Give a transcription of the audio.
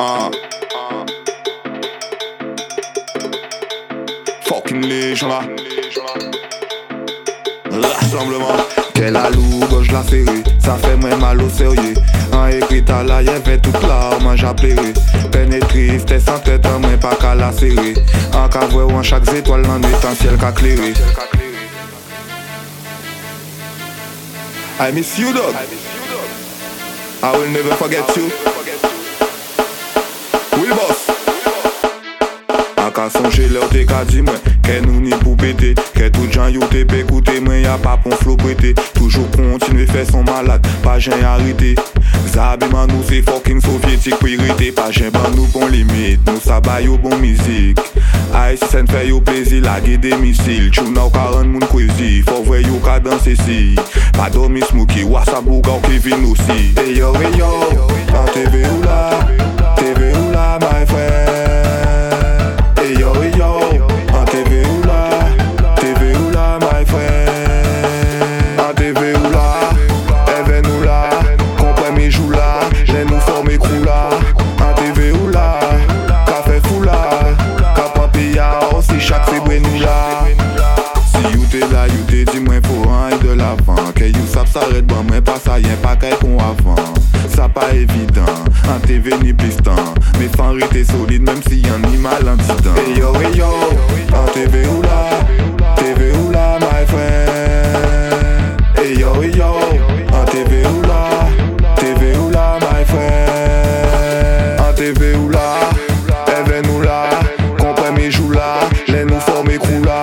Ah. Fucking les là. Rassemblement. Quelle aloube, je la serré, ça fait moins mal au sérieux. En écrit à la y'avait toute l'arme, j'appellerai. Pénétré, c'était sans tête, moins pas qu'à la. En cavoué ou en chaque étoile, dans le ciel qu'a clairé. I miss you, dog. I will never forget you. ka sonje lè ou te ka di mwen. Kè nou ni pou bete Kè tout jan yo te pe koute mwen ya pa pon flow prete. Toujou kontinwe fè son malade Pa jen harite Zabe man nou se fokin sovyetik Pirite pa jen ban nou bon limit. Nou sa bay yo bon mizik. Ay si sen fè yo plezi lage de misil. Chou nou karan moun kwezi Fò vwe yo ka danse si. Pa domi smuki Wasa bou gaw ki vin osi Eyo eyo An te ve ou la. mwen fò an y de lavan. Ke you sap saret ban mwen pasa yen pa kay kon avan. Sa pa evidant, an te veni pistan. Me san rete solide menm si yon ni malantidan Hey yo hey yo, an te ve ou la Te ve ou la my friend. Hey yo hey yo, an te ve ou la Te ve ou la my friend. An te ve ou la, even ou la Kompre me jou la, len nou forme krou la.